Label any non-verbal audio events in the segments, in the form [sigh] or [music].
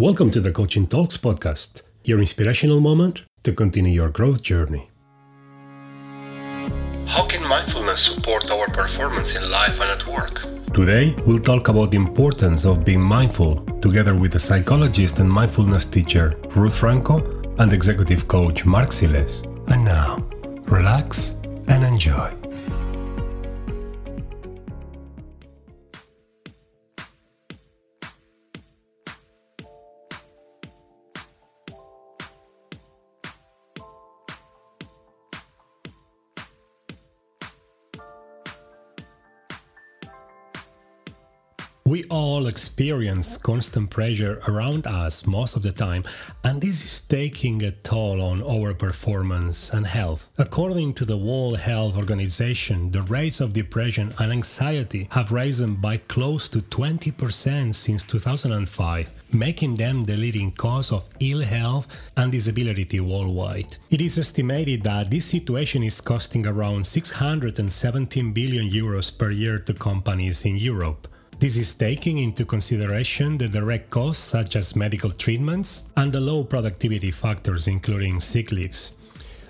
Welcome to the Coaching Talks podcast, your inspirational moment to continue your growth journey. How can mindfulness support our performance in life and at work? Today, we'll talk about the importance of being mindful together with the psychologist and mindfulness teacher Ruth Franco and executive coach Marc Siles. And now, relax and enjoy. We all experience constant pressure around us most of the time, and this is taking a toll on our performance and health. According to the World Health Organization, the rates of depression and anxiety have risen by close to 20% since 2005 making them the leading cause of ill health and disability worldwide. It is estimated that this situation is costing around 617 billion euros per year to companies in Europe. This is taking into consideration the direct costs such as medical treatments and the low productivity factors including sick leaves.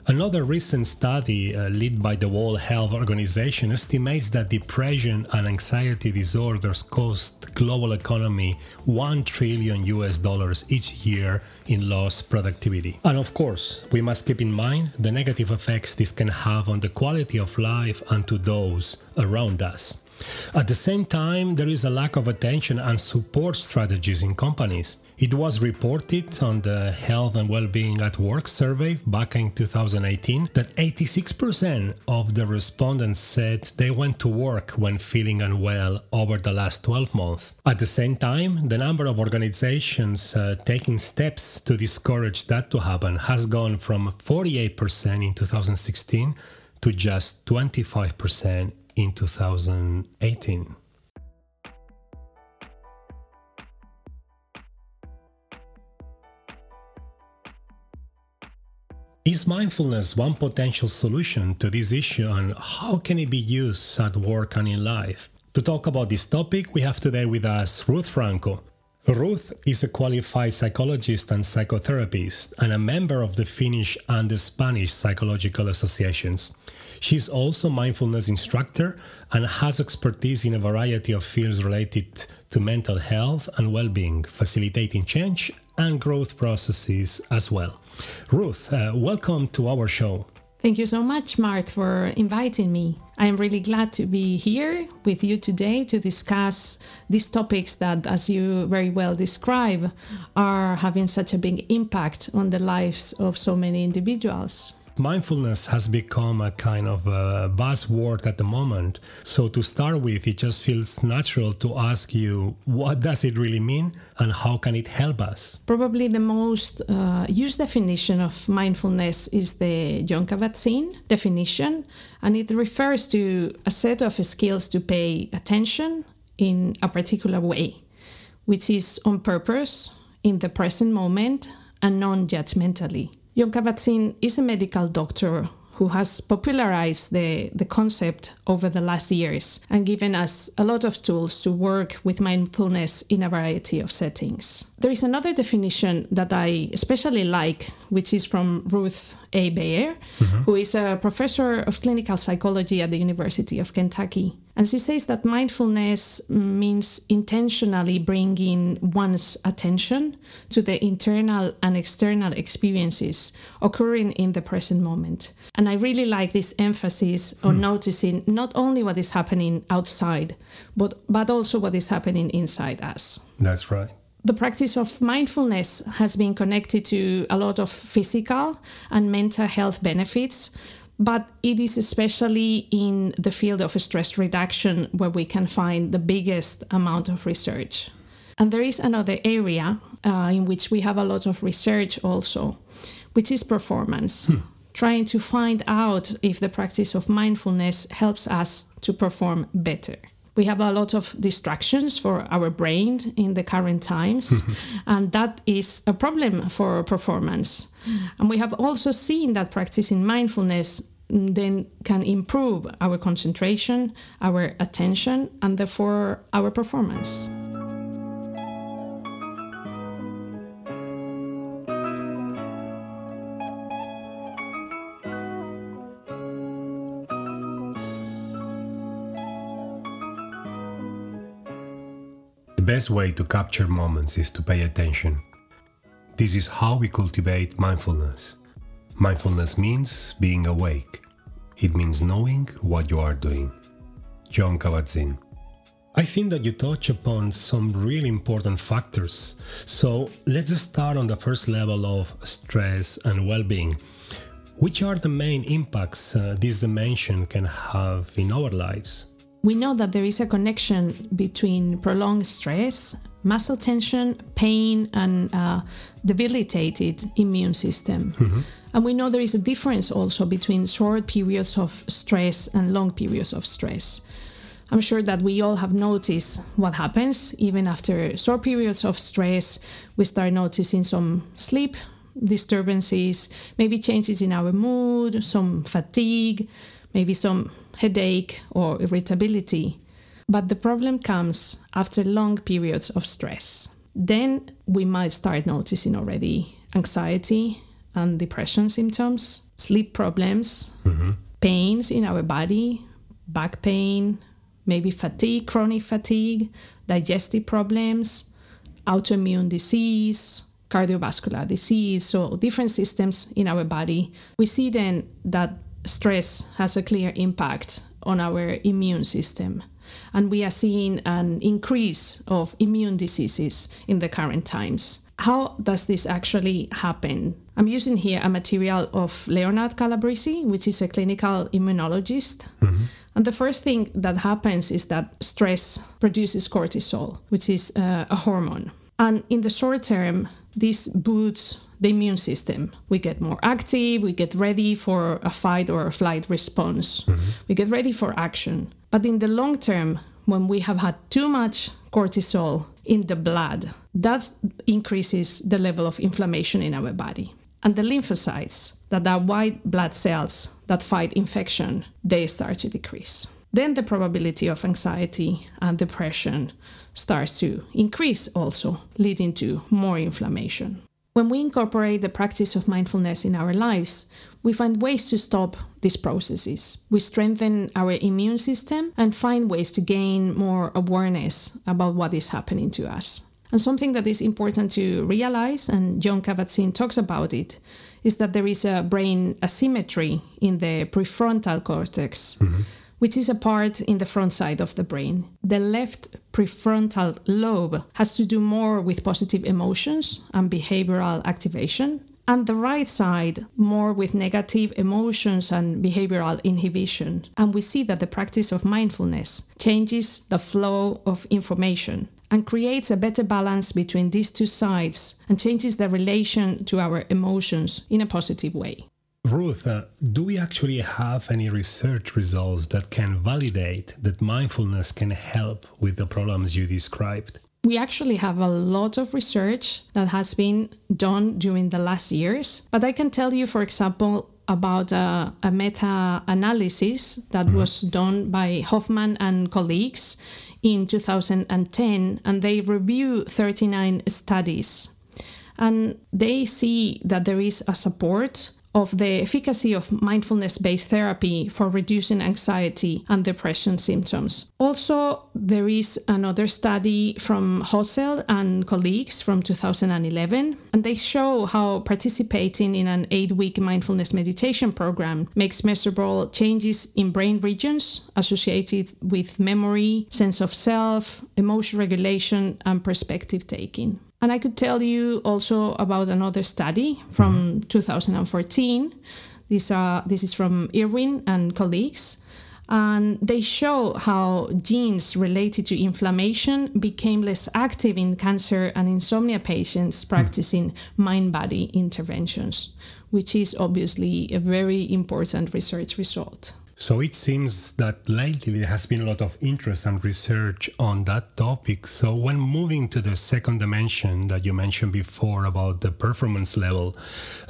Another recent study uh, led by the World Health Organization estimates that depression and anxiety disorders cost global economy 1 trillion US dollars each year in lost productivity. And of course, we must keep in mind the negative effects this can have on the quality of life and to those around us. At the same time, there is a lack of attention and support strategies in companies. It was reported on the Health and Wellbeing at Work survey back in 2018 that 86% of the respondents said they went to work when feeling unwell over the last 12 months. At the same time, the number of organizations uh, taking steps to discourage that to happen has gone from 48% in 2016 to just 25% in 2018. Is mindfulness one potential solution to this issue and how can it be used at work and in life? To talk about this topic, we have today with us Ruth Franco. Ruth is a qualified psychologist and psychotherapist and a member of the Finnish and the Spanish psychological associations. She's also mindfulness instructor and has expertise in a variety of fields related to mental health and well-being, facilitating change and growth processes as well. Ruth, uh, welcome to our show. Thank you so much, Marc, for inviting me. I am really glad to be here with you today to discuss these topics that, as you very well describe, are having such a big impact on the lives of so many individuals mindfulness has become a kind of a buzzword at the moment. So to start with, it just feels natural to ask you what does it really mean and how can it help us? Probably the most uh, used definition of mindfulness is the Jon Kabat-Zinn definition, and it refers to a set of skills to pay attention in a particular way, which is on purpose, in the present moment, and non-judgmentally. Jon Kabat-Zinn is a medical doctor who has popularized the, the concept over the last years and given us a lot of tools to work with mindfulness in a variety of settings. There is another definition that I especially like, which is from Ruth A. Baer, mm-hmm. who is a professor of clinical psychology at the University of Kentucky. And she says that mindfulness means intentionally bringing one's attention to the internal and external experiences occurring in the present moment. And I really like this emphasis on hmm. noticing not only what is happening outside, but, but also what is happening inside us. That's right. The practice of mindfulness has been connected to a lot of physical and mental health benefits, but it is especially in the field of stress reduction where we can find the biggest amount of research. And there is another area uh, in which we have a lot of research also, which is performance. Hmm. Trying to find out if the practice of mindfulness helps us to perform better. We have a lot of distractions for our brain in the current times, [laughs] and that is a problem for performance. And we have also seen that practicing mindfulness mm, then can improve our concentration, our attention, and therefore our performance. Best way to capture moments is to pay attention. This is how we cultivate mindfulness. Mindfulness means being awake. It means knowing what you are doing. Jon Kabat-Zinn. I think that you touch upon some really important factors. So let's start on the first level of stress and well being. Which are the main impacts uh, this dimension can have in our lives? We know that there is a connection between prolonged stress, muscle tension, pain, and uh, debilitated immune system. Mm-hmm. And we know there is a difference also between short periods of stress and long periods of stress. I'm sure that we all have noticed what happens even after short periods of stress. We start noticing some sleep disturbances, maybe changes in our mood, some fatigue, maybe some headache or irritability. But the problem comes after long periods of stress. Then we might start noticing already anxiety and depression symptoms, sleep problems, mm-hmm. pains in our body, back pain, maybe fatigue, chronic fatigue, digestive problems, autoimmune disease, cardiovascular disease, so different systems in our body. We see then that stress has a clear impact on our immune system. And we are seeing an increase of immune diseases in the current times. How does this actually happen? I'm using here a material of Leonard Calabrese, which is a clinical immunologist. Mm-hmm. And the first thing that happens is that stress produces cortisol, which is uh, a hormone. And in the short term, this boosts the immune system. We get more active, we get ready for a fight or a flight response, mm-hmm. we get ready for action. But in the long term, when we have had too much cortisol in the blood, that increases the level of inflammation in our body. And the lymphocytes, that are white blood cells that fight infection, they start to decrease. Then the probability of anxiety and depression starts to increase, also leading to more inflammation. When we incorporate the practice of mindfulness in our lives, we find ways to stop these processes. We strengthen our immune system and find ways to gain more awareness about what is happening to us. And something that is important to realize, and Jon Kabat-Zinn talks about it, is that there is a brain asymmetry in the prefrontal cortex. Mm-hmm which is a part in the front side of the brain. The left prefrontal lobe has to do more with positive emotions and behavioral activation, and the right side more with negative emotions and behavioral inhibition. And we see that the practice of mindfulness changes the flow of information and creates a better balance between these two sides and changes the relation to our emotions in a positive way. Ruth, uh, do we actually have any research results that can validate that mindfulness can help with the problems you described? We actually have a lot of research that has been done during the last years, but I can tell you, for example, about a, a meta analysis that mm-hmm. was done by Hofmann and colleagues in 2010, and they review 39 studies. And they see that there is a support of the efficacy of mindfulness based therapy for reducing anxiety and depression symptoms. Also, there is another study from Hölzel and colleagues from 2011, and they show how participating in an eight week mindfulness meditation program makes measurable changes in brain regions associated with memory, sense of self, emotion regulation, and perspective taking. And I could tell you also about another study from mm-hmm. 2014. This, uh, this is from Irwin and colleagues. And they show how genes related to inflammation became less active in cancer and insomnia patients hmm. practicing mind body interventions, which is obviously a very important research result. So it seems that lately there has been a lot of interest and research on that topic. So when moving to the second dimension that you mentioned before about the performance level,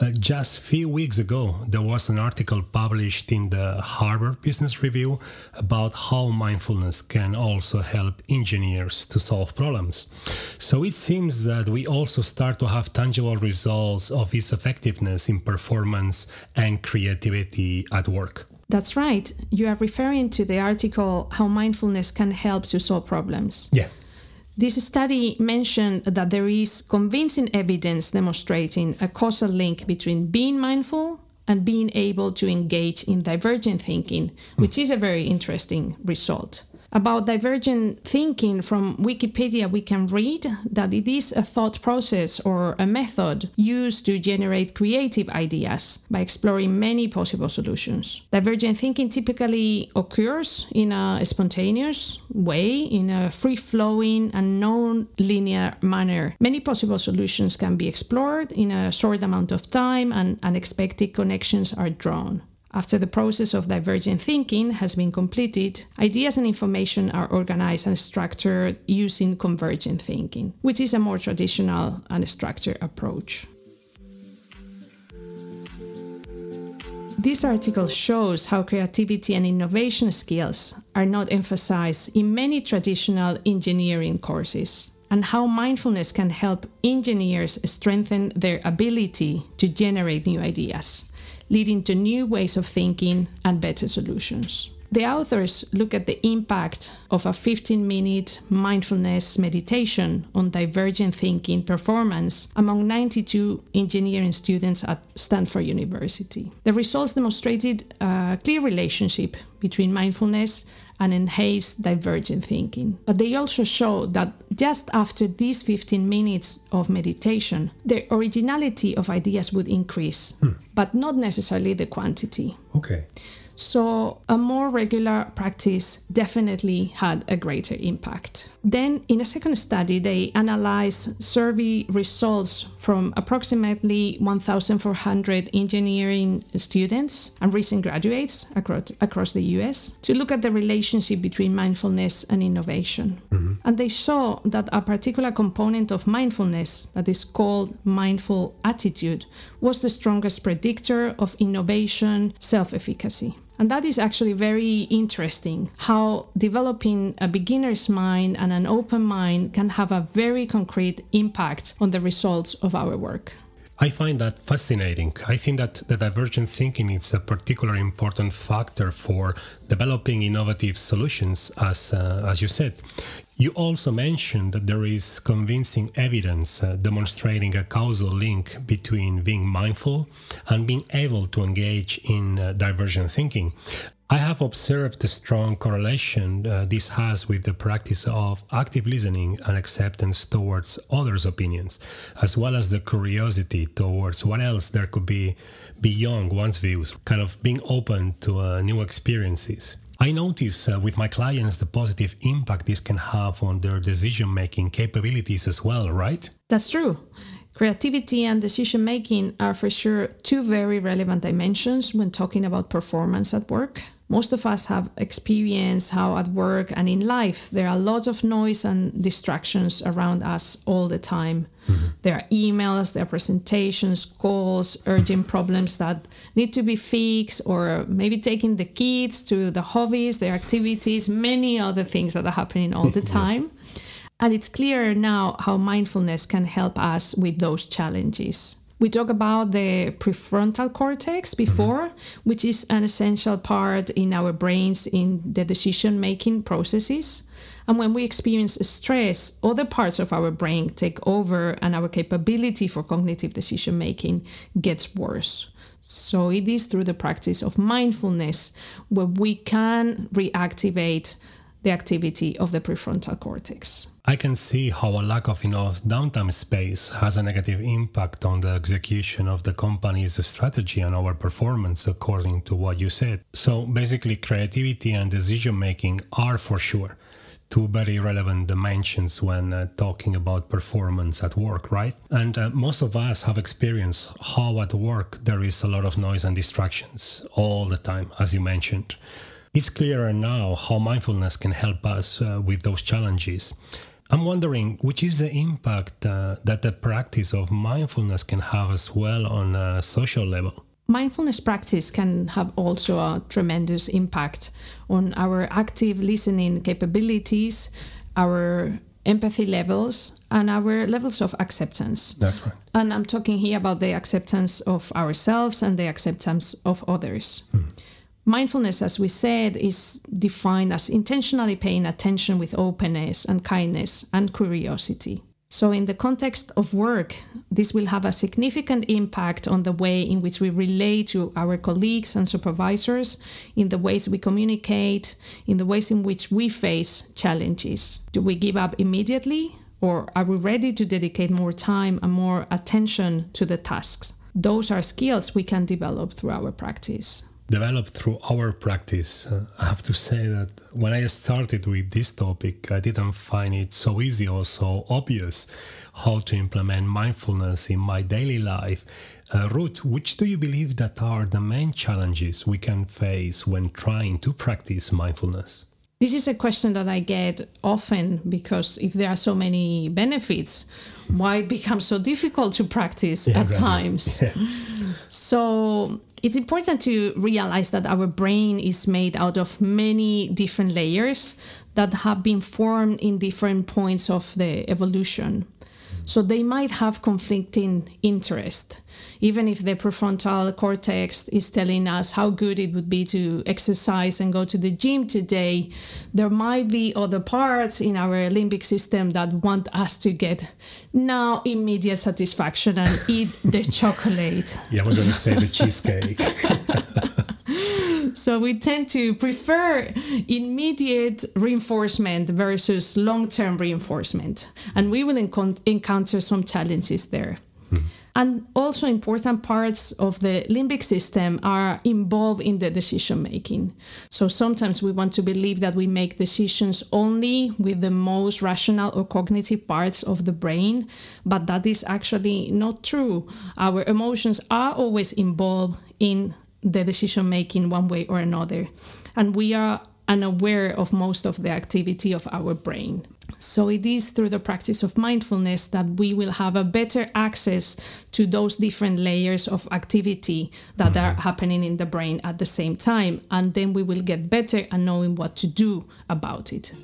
uh, just a few weeks ago there was an article published in the Harvard Business Review about how mindfulness can also help engineers to solve problems. So it seems that we also start to have tangible results of its effectiveness in performance and creativity at work. That's right. You are referring to the article How Mindfulness Can Help to Solve Problems. Yeah. This study mentioned that there is convincing evidence demonstrating a causal link between being mindful and being able to engage in divergent thinking, which hmm. is a very interesting result. About divergent thinking from Wikipedia, we can read that it is a thought process or a method used to generate creative ideas by exploring many possible solutions. Divergent thinking typically occurs in a spontaneous way, in a free flowing and non linear manner. Many possible solutions can be explored in a short amount of time, and unexpected connections are drawn. After the process of divergent thinking has been completed, ideas and information are organized and structured using convergent thinking, which is a more traditional and structured approach. This article shows how creativity and innovation skills are not emphasized in many traditional engineering courses, and how mindfulness can help engineers strengthen their ability to generate new ideas leading to new ways of thinking and better solutions. The authors look at the impact of a 15 minute mindfulness meditation on divergent thinking performance among 92 engineering students at Stanford University. The results demonstrated a clear relationship between mindfulness and enhance divergent thinking. But they also show that just after these 15 minutes of meditation, the originality of ideas would increase, hmm. but not necessarily the quantity. Okay. So, a more regular practice definitely had a greater impact. Then, in a second study, they analyzed survey results from approximately 1,400 engineering students and recent graduates across, across the US to look at the relationship between mindfulness and innovation. Mm-hmm. And they saw that a particular component of mindfulness, that is called mindful attitude, was the strongest predictor of innovation self efficacy. And that is actually very interesting how developing a beginner's mind and an open mind can have a very concrete impact on the results of our work. I find that fascinating. I think that the divergent thinking is a particularly important factor for developing innovative solutions, as uh, as you said. You also mentioned that there is convincing evidence uh, demonstrating a causal link between being mindful and being able to engage in uh, divergent thinking. I have observed the strong correlation uh, this has with the practice of active listening and acceptance towards others' opinions, as well as the curiosity towards what else there could be beyond one's views, kind of being open to uh, new experiences. I notice uh, with my clients the positive impact this can have on their decision making capabilities as well, right? That's true. Creativity and decision making are for sure two very relevant dimensions when talking about performance at work. Most of us have experienced how at work and in life there are lots of noise and distractions around us all the time. Mm-hmm. There are emails, there are presentations, calls, urgent problems that need to be fixed, or maybe taking the kids to the hobbies, their activities, many other things that are happening all the [laughs] time. and it's clearer now how mindfulness can help us with those challenges. We talked about the prefrontal cortex before, mm-hmm. which is an essential part in our brains in the decision making processes. And when we experience stress, other parts of our brain take over and our capability for cognitive decision making gets worse. So it is through the practice of mindfulness where we can reactivate the activity of the prefrontal cortex. I can see how a lack of enough downtime space has a negative impact on the execution of the company's strategy and our performance, according to what you said. So basically, creativity and decision making are for sure two very relevant dimensions when uh, talking about performance at work, right? And uh, most of us have experienced how at work there is a lot of noise and distractions all the time, as you mentioned. It's clearer now how mindfulness can help us uh, with those challenges. I'm wondering which is the impact uh, that the practice of mindfulness can have as well on a social level. Mindfulness practice can have also a tremendous impact on our active listening capabilities, our empathy levels, and our levels of acceptance. That's right. And I'm talking here about the acceptance of ourselves and the acceptance of others. Hmm. Mindfulness, as we said, is defined as intentionally paying attention with openness and kindness and curiosity. So, in the context of work, this will have a significant impact on the way in which we relate to our colleagues and supervisors, in the ways we communicate, in the ways in which we face challenges. Do we give up immediately, or are we ready to dedicate more time and more attention to the tasks? Those are skills we can develop through our practice developed through our practice. Uh, I have to say that when I started with this topic, I didn't find it so easy or so obvious how to implement mindfulness in my daily life. Uh, Ruth, which do you believe that are the main challenges we can face when trying to practice mindfulness? This is a question that I get often because if there are so many benefits, why it becomes so difficult to practice yeah, at times? Yeah. [laughs] So it's important to realize that our brain is made out of many different layers that have been formed in different points of the evolution. So they might have conflicting interest. Even if the prefrontal cortex is telling us how good it would be to exercise and go to the gym today, there might be other parts in our limbic system that want us to get now immediate satisfaction and eat the [laughs] chocolate. Yeah, I was going to say the cheesecake. [laughs] [laughs] so we tend to prefer immediate reinforcement versus long-term reinforcement and we will encounter some challenges there mm. And also, important parts of the limbic system are involved in the decision making. So, sometimes we want to believe that we make decisions only with the most rational or cognitive parts of the brain, but that is actually not true. Our emotions are always involved in the decision making one way or another. And we are unaware of most of the activity of our brain. So it is through the practice of mindfulness that we will have a better access to those different layers of activity that mm-hmm. are happening in the brain at the same time. And then we will get better at knowing what to do about it.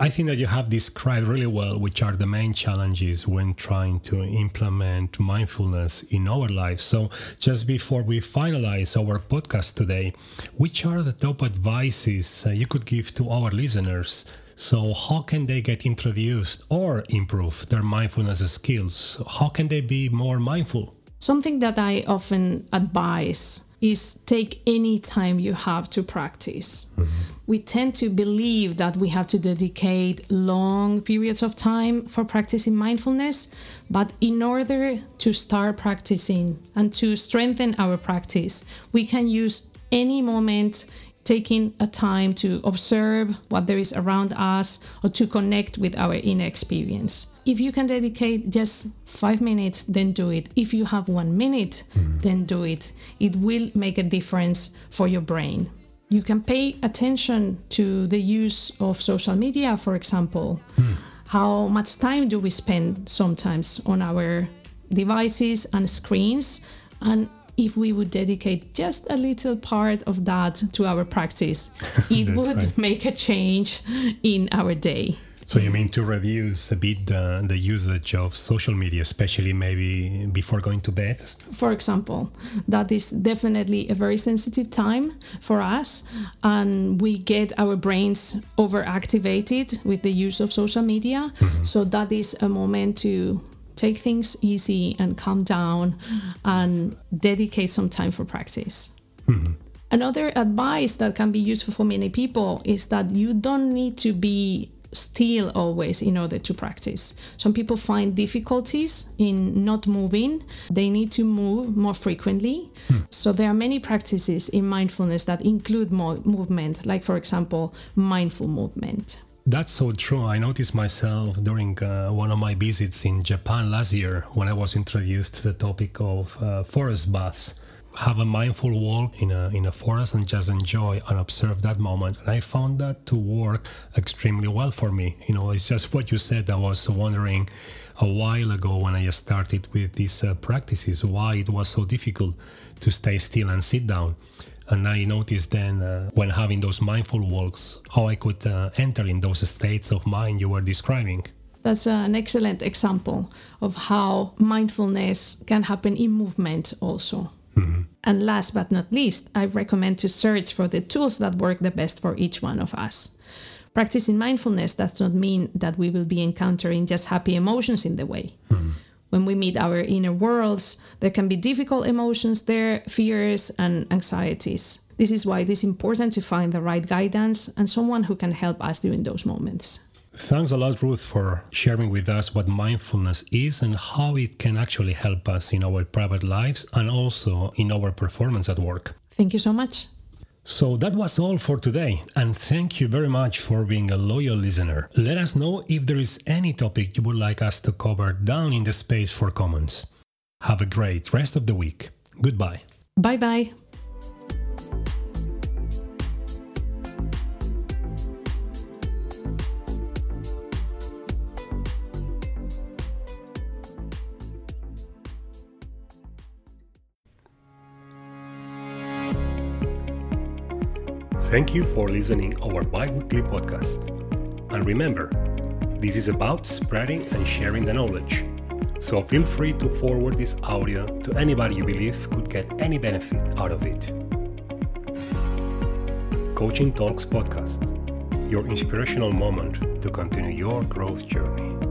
I think that you have described really well which are the main challenges when trying to implement mindfulness in our lives. So, just before we finalize our podcast today, which are the top advices uh, you could give to our listeners? So, how can they get introduced or improve their mindfulness skills? How can they be more mindful? Something that I often advise is take any time you have to practice. Mm-hmm. We tend to believe that we have to dedicate long periods of time for practicing mindfulness, but in order to start practicing and to strengthen our practice, we can use any moment taking a time to observe what there is around us or to connect with our inner experience if you can dedicate just five minutes, then do it. If you have one minute, mm. then do it. It will make a difference for your brain. You can pay attention to the use of social media, for example. Mm. How much time do we spend sometimes on our devices and screens? And if we would dedicate just a little part of that to our practice, [laughs] it would right. make a change in our day. So you mean to reduce a bit the, the usage of social media, especially maybe before going to bed? For example, that is definitely a very sensitive time for us, and we get our brains overactivated with the use of social media. Mm-hmm. So that is a moment to take things easy and calm down and dedicate some time for practice. Mm-hmm. Another advice that can be useful for many people is that you don't need to be still always in order to practice. Some people find difficulties in not moving, they need to move more frequently. Hmm. So, there are many practices in mindfulness that include more movement, like, for example, mindful movement. That's so true. I noticed myself during uh, one of my visits in Japan last year when I was introduced to the topic of uh, forest baths have a mindful walk in a in a forest and just enjoy and observe that moment. And I found that to work extremely well for me. You know, it's just what you said. I was wondering a while ago when I started with these uh, practices why it was so difficult to stay still and sit down. And I noticed then uh, when having those mindful walks how I could uh, enter in those states of mind you were describing. That's an excellent example of how mindfulness can happen in movement also. Mm-hmm. And last but not least, I recommend to search for the tools that work the best for each one of us. Practicing mindfulness does not mean that we will be encountering just happy emotions in the way. Mm-hmm. When we meet our inner worlds, there can be difficult emotions there, fears, and anxieties. This is why it is important to find the right guidance and someone who can help us during those moments. Thanks a lot, Ruth, for sharing with us what mindfulness is and how it can actually help us in our private lives and also in our performance at work. Thank you so much. So that was all for today, and thank you very much for being a loyal listener. Let us know if there is any topic you would like us to cover down in the space for comments. Have a great rest of the week. Goodbye. Bye bye. Thank you for listening our bi-weekly podcast. And remember, this is about spreading and sharing the knowledge. So feel free to forward this audio to anybody you believe could get any benefit out of it. Coaching Talks Podcast, your inspirational moment to continue your growth journey.